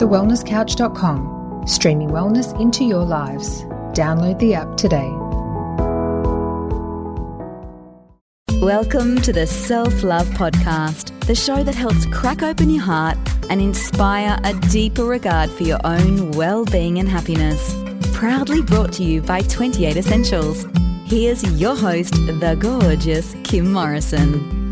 thewellnesscouch.com, streaming wellness into your lives. Download the app today. Welcome to the Self Love Podcast, the show that helps crack open your heart and inspire a deeper regard for your own well being and happiness. Proudly brought to you by 28 Essentials. Here's your host, the gorgeous Kim Morrison.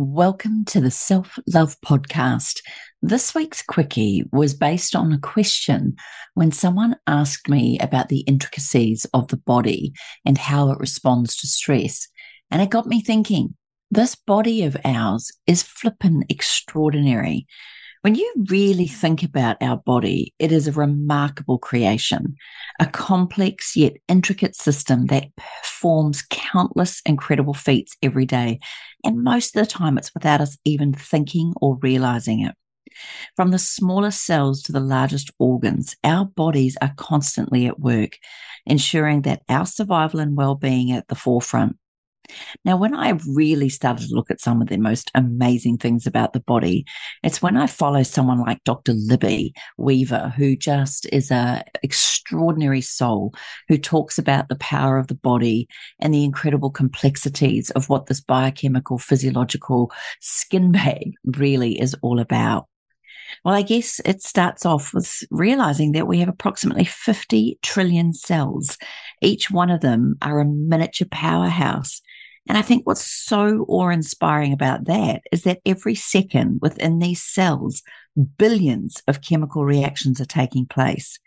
Welcome to the Self Love Podcast. This week's quickie was based on a question when someone asked me about the intricacies of the body and how it responds to stress. And it got me thinking this body of ours is flippin' extraordinary. When you really think about our body, it is a remarkable creation, a complex yet intricate system that performs countless incredible feats every day. And most of the time, it's without us even thinking or realizing it. From the smallest cells to the largest organs, our bodies are constantly at work, ensuring that our survival and well being at the forefront. Now, when I really started to look at some of the most amazing things about the body, it's when I follow someone like Dr. Libby Weaver, who just is an extraordinary soul who talks about the power of the body and the incredible complexities of what this biochemical, physiological skin bag really is all about. Well, I guess it starts off with realizing that we have approximately 50 trillion cells. Each one of them are a miniature powerhouse. And I think what's so awe inspiring about that is that every second within these cells, billions of chemical reactions are taking place.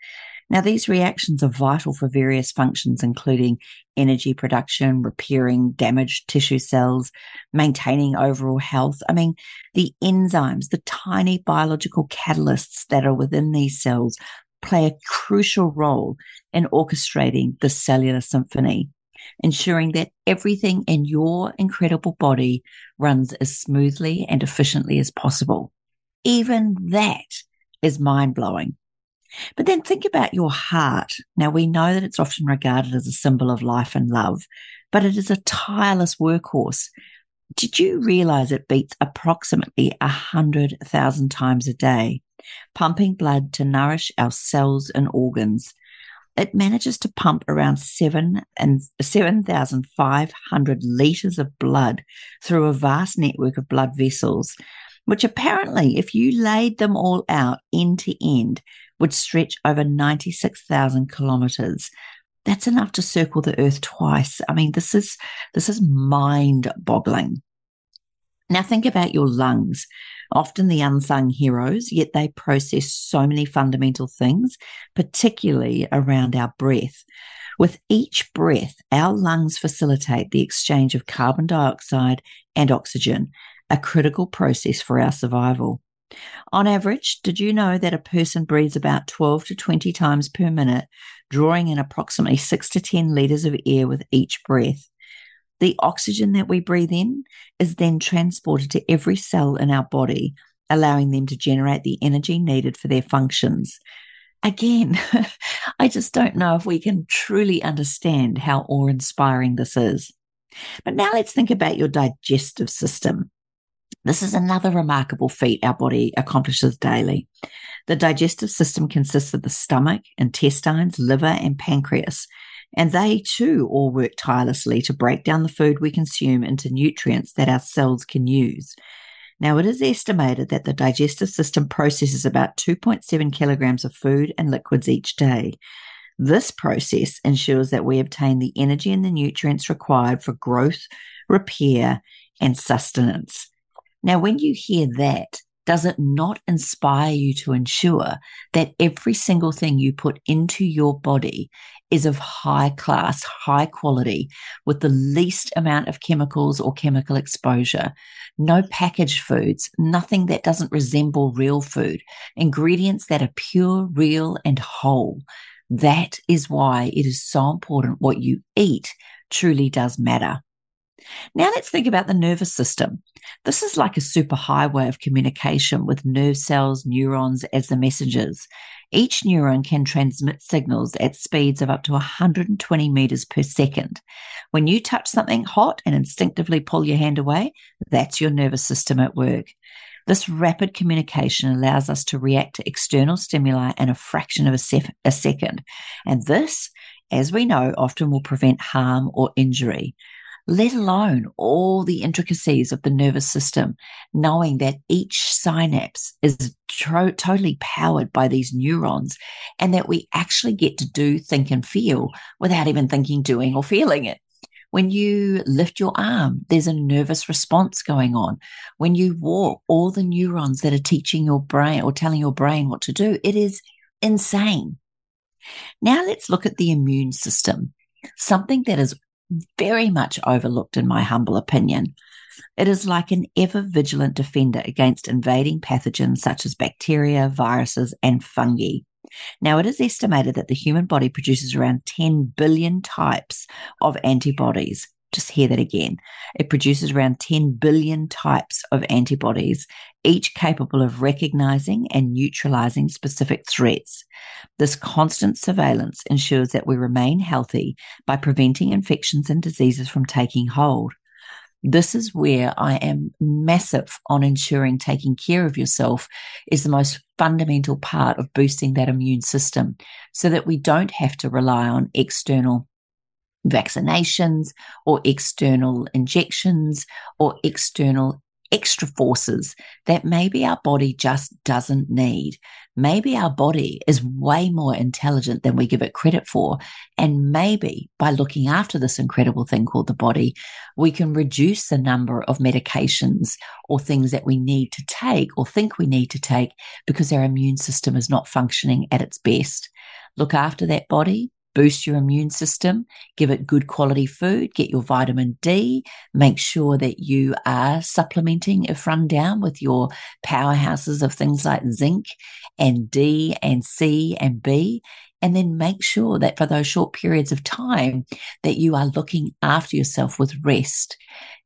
Now, these reactions are vital for various functions, including energy production, repairing damaged tissue cells, maintaining overall health. I mean, the enzymes, the tiny biological catalysts that are within these cells play a crucial role in orchestrating the cellular symphony ensuring that everything in your incredible body runs as smoothly and efficiently as possible. Even that is mind blowing. But then think about your heart. Now we know that it's often regarded as a symbol of life and love, but it is a tireless workhorse. Did you realize it beats approximately a hundred thousand times a day, pumping blood to nourish our cells and organs? It manages to pump around seven and 7,500 liters of blood through a vast network of blood vessels, which apparently, if you laid them all out end to end, would stretch over 96,000 kilometers. That's enough to circle the earth twice. I mean, this is, this is mind boggling. Now think about your lungs often the unsung heroes, yet they process so many fundamental things, particularly around our breath. With each breath, our lungs facilitate the exchange of carbon dioxide and oxygen, a critical process for our survival. On average, did you know that a person breathes about 12 to 20 times per minute, drawing in approximately 6 to 10 liters of air with each breath? The oxygen that we breathe in is then transported to every cell in our body, allowing them to generate the energy needed for their functions. Again, I just don't know if we can truly understand how awe inspiring this is. But now let's think about your digestive system. This is another remarkable feat our body accomplishes daily. The digestive system consists of the stomach, intestines, liver, and pancreas, and they too all work tirelessly to break down the food we consume into nutrients that our cells can use. Now, it is estimated that the digestive system processes about 2.7 kilograms of food and liquids each day. This process ensures that we obtain the energy and the nutrients required for growth, repair, and sustenance. Now, when you hear that, does it not inspire you to ensure that every single thing you put into your body is of high class, high quality, with the least amount of chemicals or chemical exposure? No packaged foods, nothing that doesn't resemble real food, ingredients that are pure, real, and whole. That is why it is so important what you eat truly does matter. Now let's think about the nervous system. This is like a super highway of communication with nerve cells, neurons as the messengers. Each neuron can transmit signals at speeds of up to 120 meters per second. When you touch something hot and instinctively pull your hand away, that's your nervous system at work. This rapid communication allows us to react to external stimuli in a fraction of a, sef- a second. And this, as we know, often will prevent harm or injury let alone all the intricacies of the nervous system, knowing that each synapse is tro- totally powered by these neurons and that we actually get to do, think, and feel without even thinking, doing, or feeling it. When you lift your arm, there's a nervous response going on. When you walk, all the neurons that are teaching your brain or telling your brain what to do, it is insane. Now let's look at the immune system, something that is very much overlooked, in my humble opinion. It is like an ever vigilant defender against invading pathogens such as bacteria, viruses, and fungi. Now, it is estimated that the human body produces around 10 billion types of antibodies. Just hear that again. It produces around 10 billion types of antibodies, each capable of recognizing and neutralizing specific threats. This constant surveillance ensures that we remain healthy by preventing infections and diseases from taking hold. This is where I am massive on ensuring taking care of yourself is the most fundamental part of boosting that immune system so that we don't have to rely on external vaccinations or external injections or external extra forces that maybe our body just doesn't need. Maybe our body is way more intelligent than we give it credit for. And maybe by looking after this incredible thing called the body, we can reduce the number of medications or things that we need to take or think we need to take because our immune system is not functioning at its best. Look after that body, boost your immune system, give it good quality food, get your vitamin D, make sure that you are supplementing if run down with your powerhouses of things like zinc and D and C and B. And then make sure that for those short periods of time that you are looking after yourself with rest.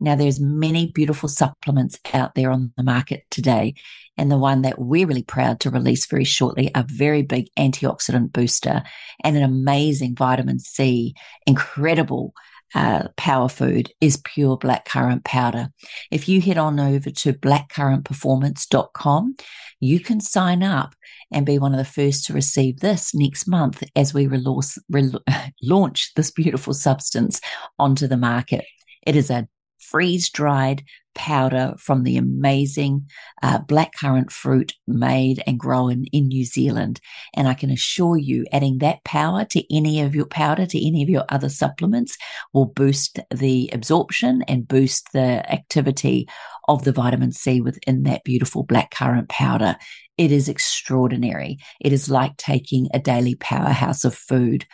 Now there's many beautiful supplements out there on the market today and the one that we're really proud to release very shortly, a very big antioxidant booster and an amazing vitamin C, incredible uh, power food is pure blackcurrant powder. If you head on over to blackcurrantperformance.com, you can sign up and be one of the first to receive this next month as we relaunch, relaunch this beautiful substance onto the market. It is a freeze dried powder from the amazing uh, blackcurrant fruit made and grown in New Zealand. And I can assure you, adding that power to any of your powder, to any of your other supplements, will boost the absorption and boost the activity of the vitamin C within that beautiful blackcurrant powder. It is extraordinary. It is like taking a daily powerhouse of food.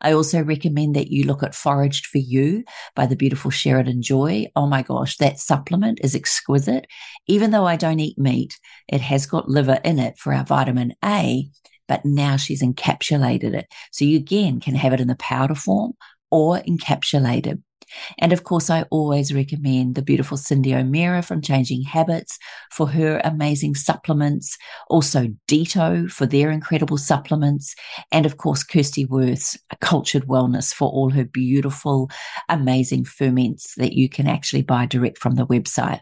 I also recommend that you look at Foraged for You by the beautiful Sheridan Joy. Oh my gosh, that supplement is exquisite. Even though I don't eat meat, it has got liver in it for our vitamin A, but now she's encapsulated it. So you again can have it in the powder form or encapsulated. And of course, I always recommend the beautiful Cindy O'Meara from Changing Habits for her amazing supplements. Also, Deto for their incredible supplements. And of course, Kirsty Wirth's Kultured Wellness for all her beautiful, amazing ferments that you can actually buy direct from the website.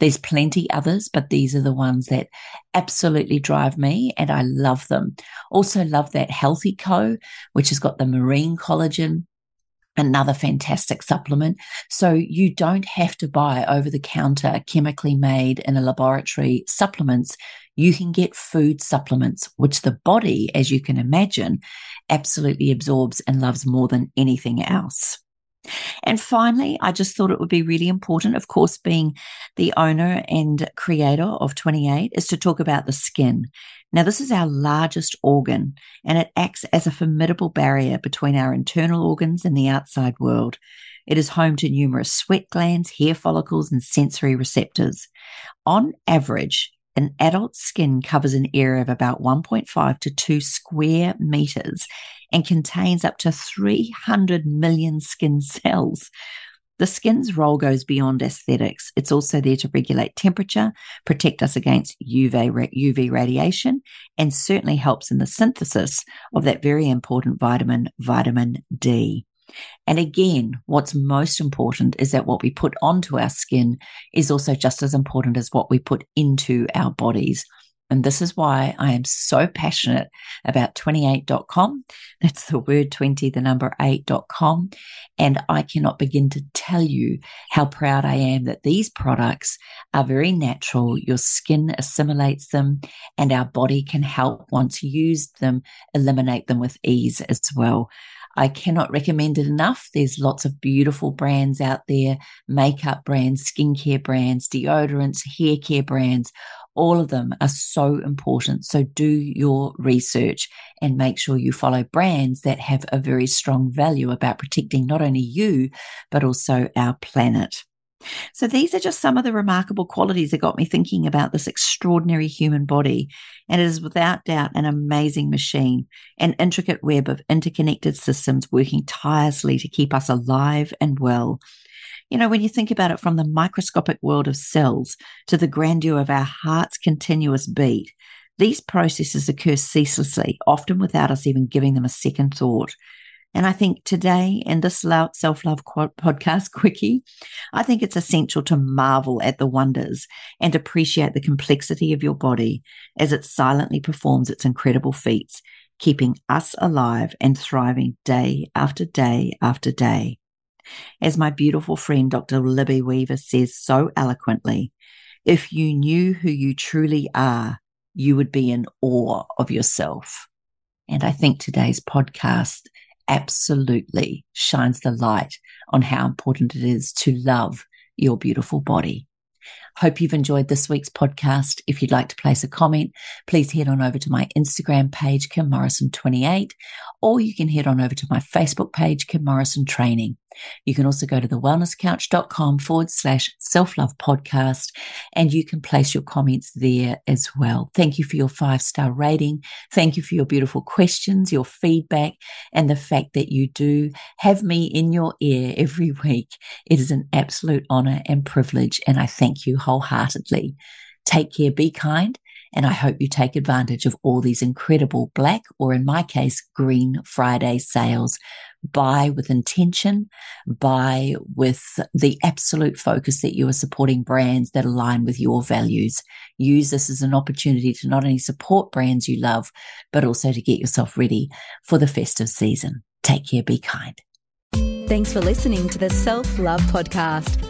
There's plenty others, but these are the ones that absolutely drive me and I love them. Also love that Healthy Co, which has got the marine collagen, another fantastic supplement. So you don't have to buy over the counter chemically made in a laboratory supplements. You can get food supplements, which the body, as you can imagine, absolutely absorbs and loves more than anything else. And finally, I just thought it would be really important, of course, being the owner and creator of 28, is to talk about the skin. Now, this is our largest organ and it acts as a formidable barrier between our internal organs and the outside world. It is home to numerous sweat glands, hair follicles, and sensory receptors. On average, an adult skin covers an area of about 1.5 to 2 square meters and contains up to 300 million skin cells. The skin's role goes beyond aesthetics. It's also there to regulate temperature, protect us against UV, UV radiation, and certainly helps in the synthesis of that very important vitamin, vitamin D. And again, what's most important is that what we put onto our skin is also just as important as what we put into our bodies. And this is why I am so passionate about twenty8.com. That's the word 20, the number 8.com. And I cannot begin to tell you how proud I am that these products are very natural. Your skin assimilates them and our body can help once used them, eliminate them with ease as well. I cannot recommend it enough. There's lots of beautiful brands out there, makeup brands, skincare brands, deodorants, hair care brands. All of them are so important. So do your research and make sure you follow brands that have a very strong value about protecting not only you, but also our planet. So these are just some of the remarkable qualities that got me thinking about this extraordinary human body. And it is without doubt an amazing machine, an intricate web of interconnected systems working tirelessly to keep us alive and well. You know, when you think about it from the microscopic world of cells to the grandeur of our heart's continuous beat, these processes occur ceaselessly, often without us even giving them a second thought. And I think today in this self love podcast quickie, I think it's essential to marvel at the wonders and appreciate the complexity of your body as it silently performs its incredible feats, keeping us alive and thriving day after day after day. As my beautiful friend Dr. Libby Weaver says so eloquently, if you knew who you truly are, you would be in awe of yourself. And I think today's podcast absolutely shines the light on how important it is to love your beautiful body. Hope you've enjoyed this week's podcast. If you'd like to place a comment, please head on over to my Instagram page, Kim Morrison 28, or you can head on over to my Facebook page, Kim Morrison Training. You can also go to the wellnesscouch.com forward slash self love podcast and you can place your comments there as well. Thank you for your five star rating. Thank you for your beautiful questions, your feedback, and the fact that you do have me in your ear every week. It is an absolute honor and privilege, and I thank you wholeheartedly. Take care, be kind, and I hope you take advantage of all these incredible black, or in my case, green Friday sales. Buy with intention, buy with the absolute focus that you are supporting brands that align with your values. Use this as an opportunity to not only support brands you love, but also to get yourself ready for the festive season. Take care, be kind. Thanks for listening to the Self Love Podcast.